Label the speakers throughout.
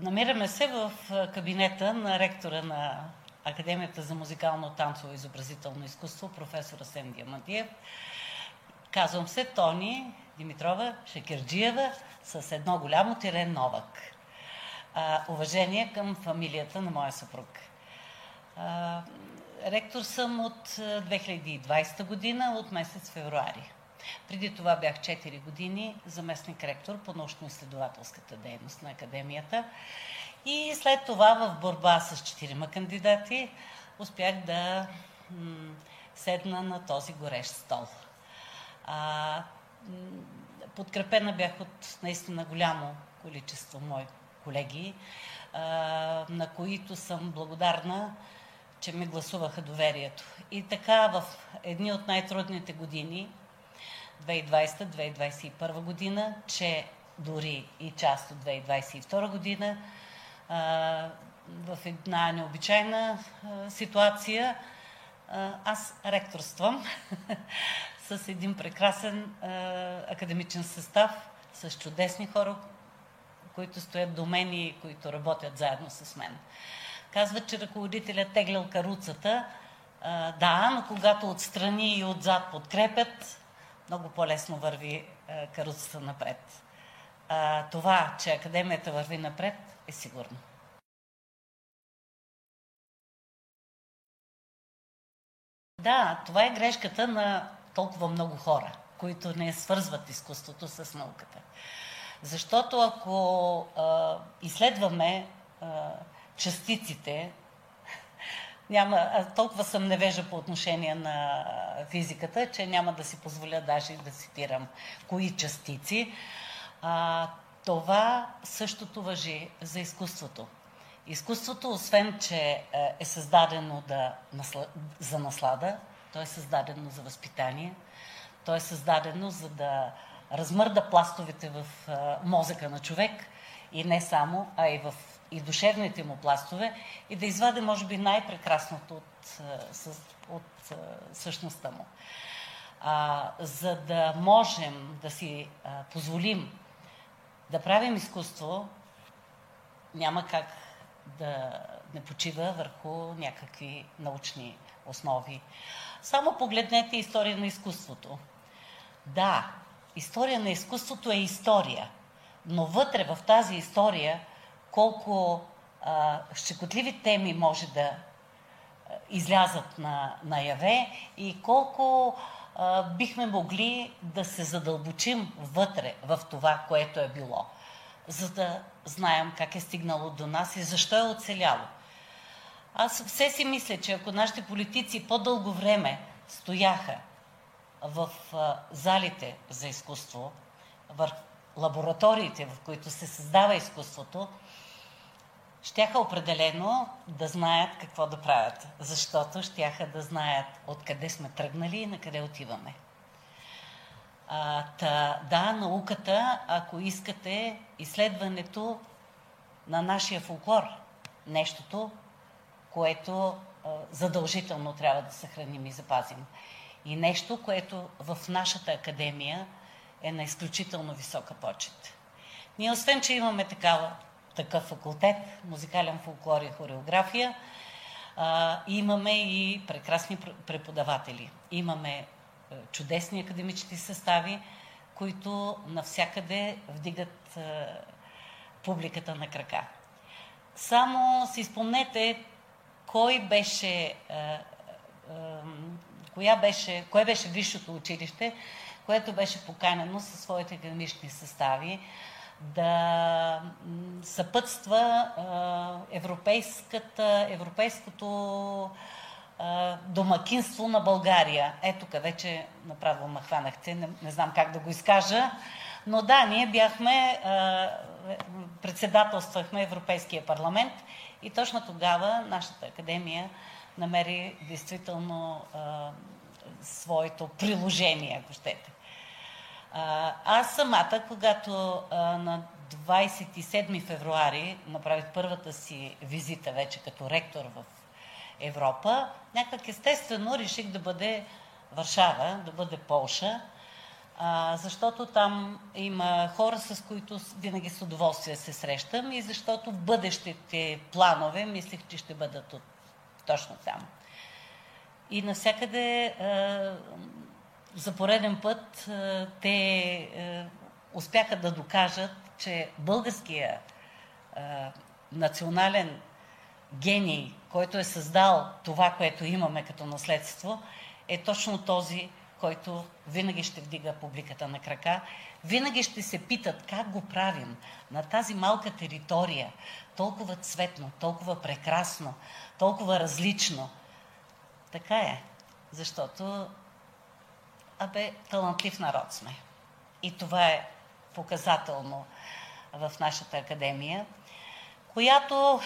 Speaker 1: Намираме се в кабинета на ректора на Академията за музикално, танцово и изобразително изкуство, професор Асен Диамандиев. Казвам се Тони Димитрова Шекерджиева с едно голямо тире Новак. А, уважение към фамилията на моя съпруг. А, ректор съм от 2020 година, от месец февруари. Преди това бях 4 години заместник ректор по научно-изследователската дейност на Академията. И след това в борба с четирима кандидати успях да м- седна на този горещ стол. А, подкрепена бях от наистина голямо количество мои колеги, а, на които съм благодарна, че ми гласуваха доверието. И така в едни от най-трудните години, 2020-2021 година, че дори и част от 2022 година, в една необичайна ситуация аз ректорствам с един прекрасен академичен състав, с чудесни хора, които стоят до мен и които работят заедно с мен. Казват, че ръководителят теглял каруцата. Да, но когато отстрани и отзад подкрепят, много по-лесно върви каруцата напред. Това, че Академията върви напред, е сигурно. Да, това е грешката на толкова много хора, които не свързват изкуството с науката. Защото ако а, изследваме а, частиците, няма, толкова съм невежа по отношение на физиката, че няма да си позволя даже да цитирам кои частици. А, това същото въжи за изкуството. Изкуството, освен че е, е създадено да, за наслада, то е създадено за възпитание, то е създадено за да размърда пластовете в мозъка на човек и не само, а и в и душевните му пластове и да извади, може би, най-прекрасното от, от същността му. А, за да можем да си а, позволим да правим изкуство, няма как да не почива върху някакви научни основи. Само погледнете история на изкуството. Да, история на изкуството е история, но вътре в тази история колко а, щекотливи теми може да излязат на, наяве и колко а, бихме могли да се задълбочим вътре в това, което е било, за да знаем как е стигнало до нас и защо е оцеляло. Аз все си мисля, че ако нашите политици по-дълго време стояха в залите за изкуство, в лабораториите, в които се създава изкуството, щяха определено да знаят какво да правят, защото щяха да знаят откъде сме тръгнали и на къде отиваме. А, та, да, науката, ако искате, изследването на нашия фолклор, нещото, което а, задължително трябва да съхраним и запазим. И нещо, което в нашата академия е на изключително висока почет. Ние, освен, че имаме такава, такъв факултет, музикален фолклор и хореография, а, имаме и прекрасни преподаватели. Имаме чудесни академични състави, които навсякъде вдигат а, публиката на крака. Само си спомнете кой беше, а, а, коя беше, кое беше висшето училище, което беше поканено със своите академични състави да съпътства европейското домакинство на България. Ето тук вече направо ме хванахте, не, не знам как да го изкажа. Но да, ние бяхме, председателствахме Европейския парламент и точно тогава нашата академия намери действително своето приложение, ако щете. Аз самата, когато на 27 февруари направих първата си визита вече като ректор в Европа, някак естествено реших да бъде Варшава, да бъде Полша. защото там има хора, с които винаги с удоволствие се срещам и защото бъдещите планове мислих, че ще бъдат от, точно там. И навсякъде за пореден път а, те а, успяха да докажат, че българския а, национален гений, който е създал това, което имаме като наследство, е точно този, който винаги ще вдига публиката на крака, винаги ще се питат как го правим на тази малка територия, толкова цветно, толкова прекрасно, толкова различно. Така е, защото абе, талантлив народ сме. И това е показателно в нашата академия, която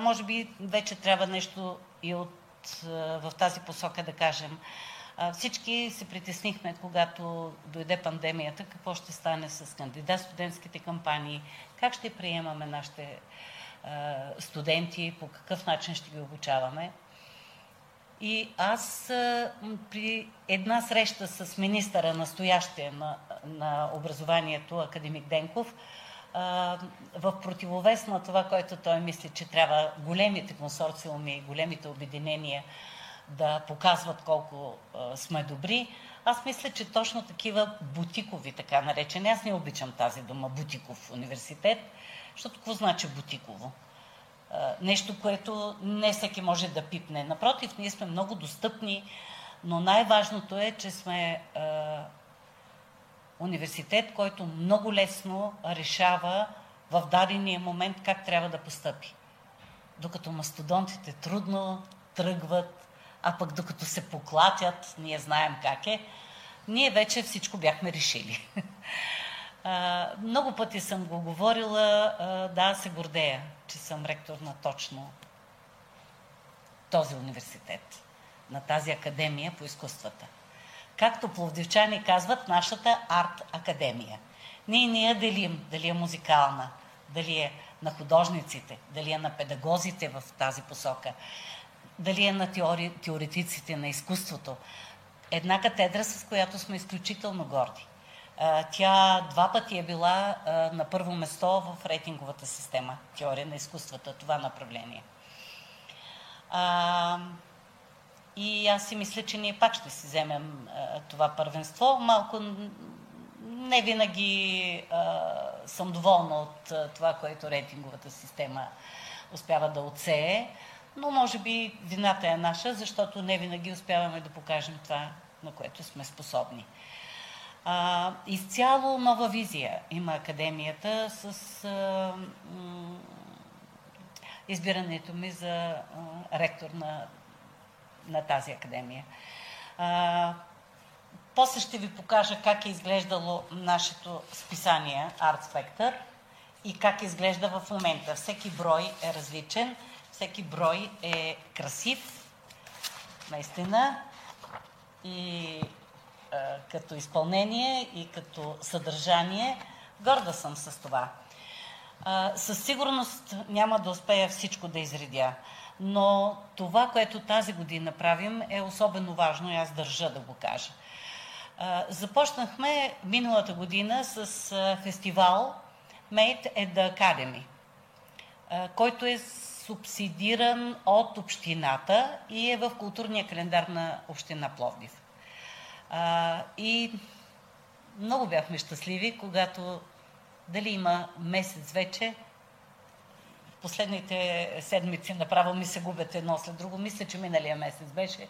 Speaker 1: може би вече трябва нещо и от, в тази посока да кажем – всички се притеснихме, когато дойде пандемията, какво ще стане с кандидат студентските кампании, как ще приемаме нашите студенти, по какъв начин ще ги обучаваме. И аз при една среща с министъра, настоящия на, на образованието, академик Денков, в противовес на това, което той мисли, че трябва големите консорциуми, големите обединения да показват колко сме добри. Аз мисля, че точно такива бутикови, така наречени, аз не обичам тази дума, бутиков университет, защото какво значи бутиково? Нещо, което не всеки може да пипне. Напротив, ние сме много достъпни, но най-важното е, че сме а, университет, който много лесно решава в дадения момент как трябва да постъпи. Докато мастодонтите трудно тръгват, а пък докато се поклатят, ние знаем как е, ние вече всичко бяхме решили. много пъти съм го говорила, да, се гордея, че съм ректор на точно този университет, на тази академия по изкуствата. Както пловдивчани казват, нашата арт академия. Ние не я делим, дали е музикална, дали е на художниците, дали е на педагозите в тази посока дали е на теоретиците на изкуството. Една катедра, с която сме изключително горди. Тя два пъти е била на първо место в рейтинговата система теория на изкуствата, това направление. И аз си мисля, че ние пак ще си вземем това първенство. Малко не винаги съм доволна от това, което рейтинговата система успява да отсее но може би вината е наша, защото не винаги успяваме да покажем това, на което сме способни. А, изцяло нова визия има Академията с а, м, избирането ми за а, ректор на, на тази академия. А, после ще ви покажа как е изглеждало нашето списание Art Spectre и как изглежда в момента. Всеки брой е различен. Всеки брой е красив, наистина, и като изпълнение, и като съдържание. Горда съм с това. Със сигурност няма да успея всичко да изредя, но това, което тази година правим, е особено важно и аз държа да го кажа. Започнахме миналата година с фестивал Made at the Academy, който е субсидиран от общината и е в културния календар на община Пловдив. А, и много бяхме щастливи, когато дали има месец вече, последните седмици направо ми се губят едно след друго. Мисля, че миналия месец беше.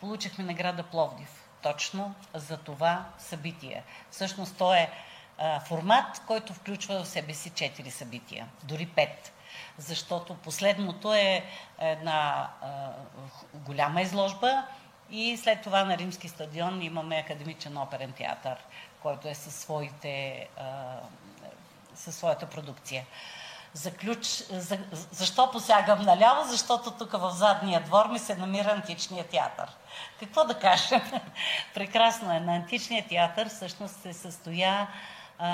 Speaker 1: Получихме награда Пловдив. Точно за това събитие. Всъщност то е а, формат, който включва в себе си четири събития, дори пет защото последното е една а, голяма изложба и след това на Римски стадион имаме академичен оперен театър, който е със, своите, а, със своята продукция. Заключ... За... Защо посягам наляво? Защото тук в задния двор ми се намира античния театър. Какво да кажем? Прекрасно е. На античния театър всъщност се състоя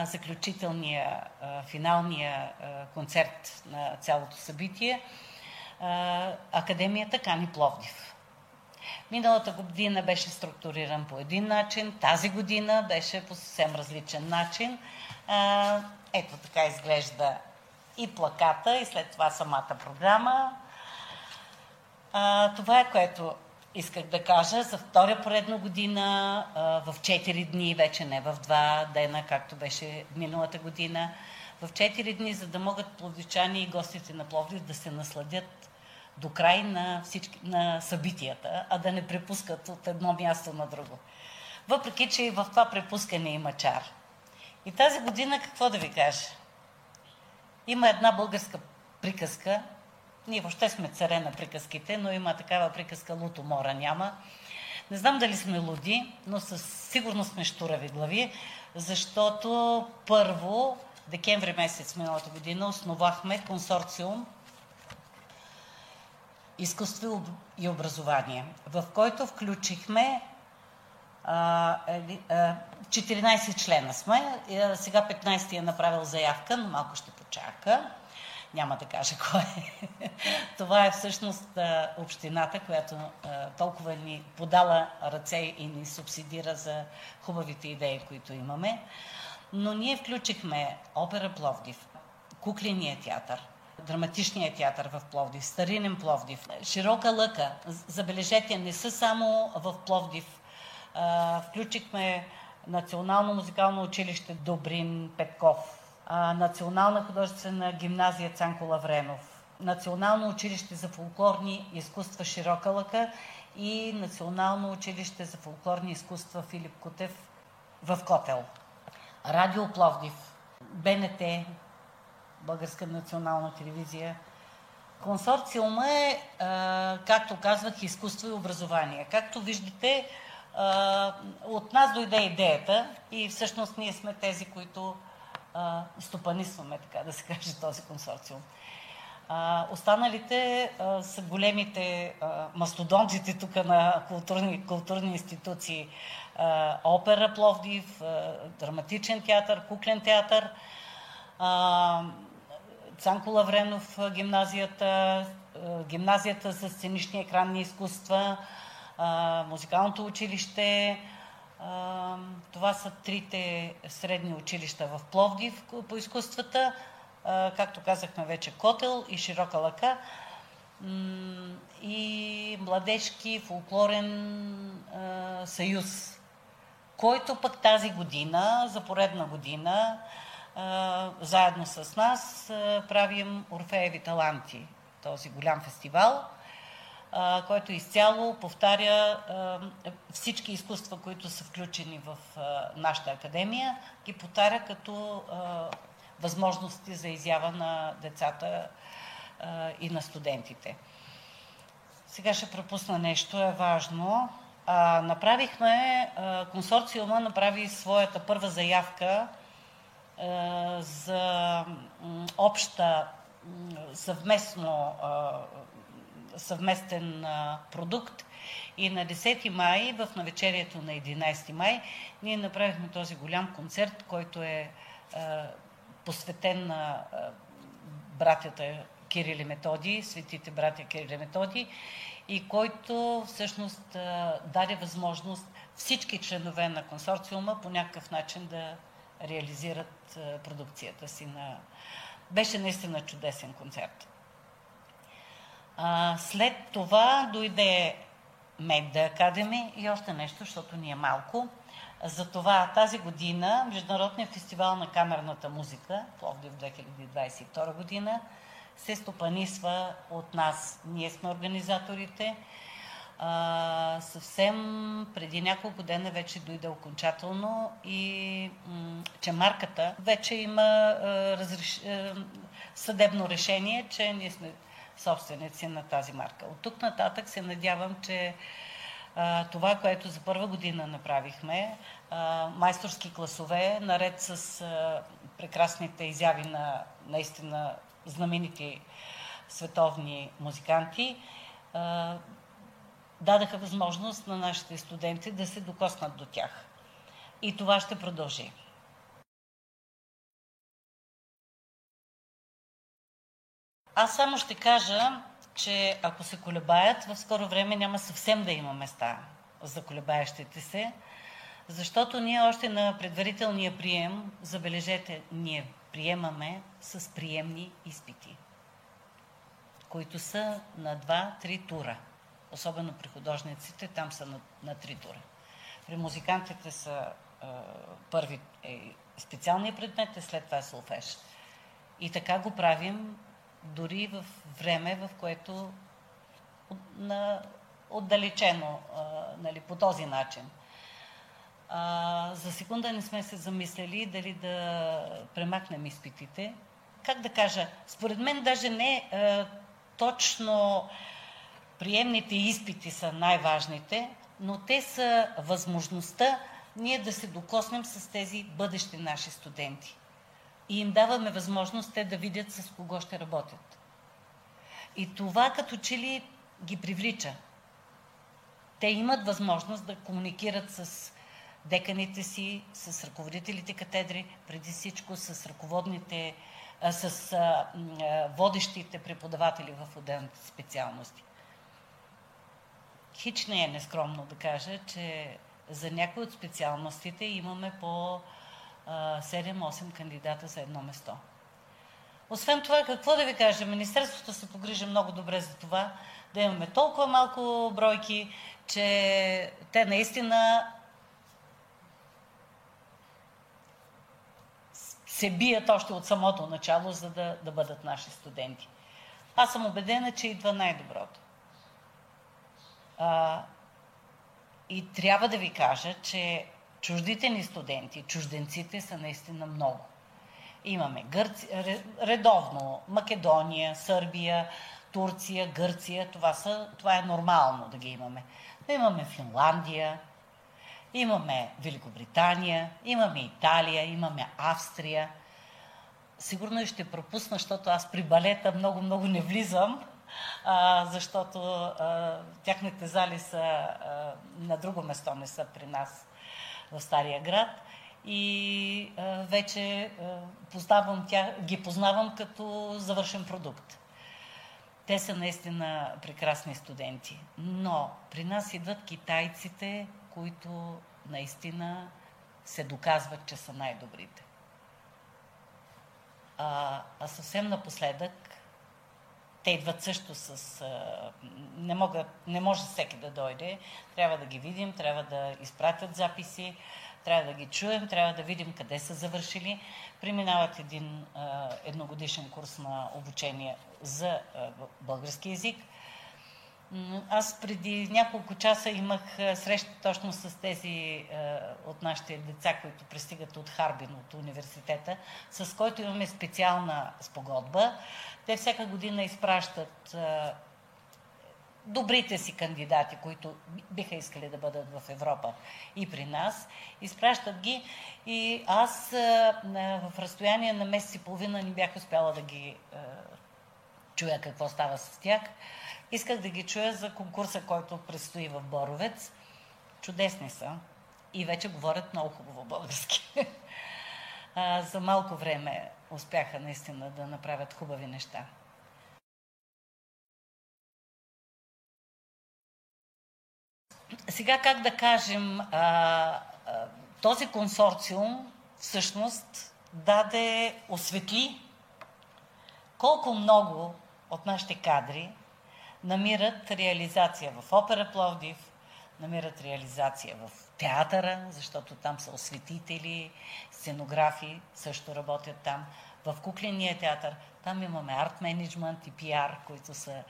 Speaker 1: заключителния, финалния концерт на цялото събитие, Академията Кани Пловдив. Миналата година беше структуриран по един начин, тази година беше по съвсем различен начин. Ето така изглежда и плаката, и след това самата програма. Това е което исках да кажа. За втора поредна година, в 4 дни, вече не в 2 дена, както беше миналата година, в 4 дни, за да могат пловдичани и гостите на Пловдив да се насладят до край на, всички, на събитията, а да не препускат от едно място на друго. Въпреки, че и в това препускане има чар. И тази година, какво да ви кажа? Има една българска приказка. Ние въобще сме царе на приказките, но има такава приказка Луто Мора няма. Не знам дали сме луди, но със сигурност сме штурави глави, защото първо, декември месец миналата година, основахме консорциум изкуство и образование, в който включихме 14 члена сме. Сега 15 ти е направил заявка, но малко ще почака. Няма да кажа кой е. Това е всъщност общината, която толкова ни подала ръце и ни субсидира за хубавите идеи, които имаме. Но ние включихме опера Пловдив, кукления театър, драматичния театър в Пловдив, Старинен Пловдив, Широка лъка. Забележете, не са само в Пловдив. Включихме Национално музикално училище Добрин Петков, Национална художествена гимназия Цанко Лавренов, Национално училище за фолклорни изкуства Широка лъка и Национално училище за фолклорни изкуства Филип Кутев в Котел. Радио Пловдив, БНТ, Българска национална телевизия. Консорциума е, както казвах, изкуство и образование. Както виждате, от нас дойде идеята и всъщност ние сме тези, които стопанисваме, така да се каже, този консорциум. останалите са големите мастодонтите тук на културни, културни институции. опера Пловдив, драматичен театър, куклен театър, Цанко Лавренов гимназията, гимназията за сценични екранни изкуства, музикалното училище. Това са трите средни училища в Пловдив по изкуствата. Както казахме вече, Котел и Широка лъка. И младежки фолклорен съюз, който пък тази година, за поредна година, заедно с нас правим Орфееви таланти, този голям фестивал, който изцяло повтаря всички изкуства, които са включени в нашата академия, ги повтаря като възможности за изява на децата и на студентите. Сега ще пропусна нещо, е важно. направихме, консорциума направи своята първа заявка за обща съвместно, съвместен продукт. И на 10 май, в навечерието на 11 май, ние направихме този голям концерт, който е посветен на братята Кирил и Методи, светите братя Кирил и Методи, и който всъщност даде възможност всички членове на консорциума по някакъв начин да реализират продукцията си. На... Беше наистина чудесен концерт. А, след това дойде Med Academy и още нещо, защото ни е малко. Затова тази година Международният фестивал на камерната музика, Пловдив 2022 година, се стопанисва от нас. Ние сме организаторите а, съвсем преди няколко дена вече дойде окончателно и м- че марката вече има а, разреш... а, съдебно решение, че ние сме собственици на тази марка. От тук нататък се надявам, че а, това, което за първа година направихме, а, майсторски класове, наред с а, прекрасните изяви на наистина знаменити световни музиканти, дадаха възможност на нашите студенти да се докоснат до тях. И това ще продължи. Аз само ще кажа, че ако се колебаят, в скоро време няма съвсем да има места за колебаещите се, защото ние още на предварителния прием, забележете, ние приемаме с приемни изпити, които са на 2-3 тура. Особено при художниците, там са на, на 3 тура. При музикантите са е, първи е специалния предмет, и след това е солфеж. И така го правим дори в време, в което на отдалечено а, нали, по този начин. А, за секунда не сме се замислили дали да премахнем изпитите. Как да кажа, според мен даже не а, точно приемните изпити са най-важните, но те са възможността ние да се докоснем с тези бъдещи наши студенти. И им даваме възможност те да видят с кого ще работят. И това като че ли ги привлича. Те имат възможност да комуникират с деканите си, с ръководителите катедри, преди всичко с ръководните, с водещите преподаватели в отделните специалности. Хич не е нескромно да кажа, че за някои от специалностите имаме по 7-8 кандидата за едно место. Освен това, какво да ви кажа, Министерството се погрижа много добре за това да имаме толкова малко бройки, че те наистина се бият още от самото начало, за да, да бъдат наши студенти. Аз съм убедена, че идва най-доброто. А, и трябва да ви кажа, че чуждите ни студенти, чужденците са наистина много. Имаме Гърци, редовно Македония, Сърбия, Турция, Гърция. Това, са, това е нормално да ги имаме. Но имаме Финландия, имаме Великобритания, имаме Италия, имаме Австрия. Сигурно ще пропусна, защото аз при балета много-много не влизам, а, защото а, тяхните зали са а, на друго место, не са при нас в Стария град. И а, вече а, познавам тя, ги познавам като завършен продукт. Те са наистина прекрасни студенти. Но при нас идват китайците, които наистина се доказват, че са най-добрите. А, а съвсем напоследък те идват също с... Не, могат, не може всеки да дойде. Трябва да ги видим, трябва да изпратят записи, трябва да ги чуем, трябва да видим къде са завършили. Преминават един едногодишен курс на обучение за български язик. Аз преди няколко часа имах среща точно с тези от нашите деца, които пристигат от Харбин, от университета, с който имаме специална спогодба. Те всяка година изпращат добрите си кандидати, които биха искали да бъдат в Европа и при нас, изпращат ги и аз в разстояние на месец и половина не бях успяла да ги чуя какво става с тях. Исках да ги чуя за конкурса, който предстои в Боровец. Чудесни са и вече говорят много хубаво български. за малко време успяха наистина да направят хубави неща. Сега как да кажем, а, а, този консорциум всъщност даде, осветли колко много от нашите кадри намират реализация в Опера Пловдив, намират реализация в театъра, защото там са осветители, сценографи също работят там. В кукления театър там имаме арт менеджмент и пиар, които са...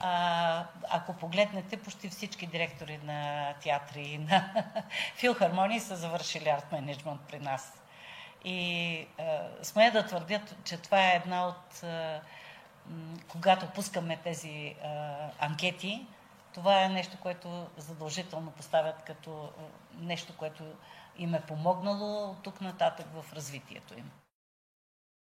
Speaker 1: А, ако погледнете, почти всички директори на театри и на филхармонии са завършили арт менеджмент при нас. И а, смея да твърдят, че това е една от... А, когато пускаме тези а, анкети, това е нещо, което задължително поставят като нещо, което им е помогнало тук нататък в развитието им.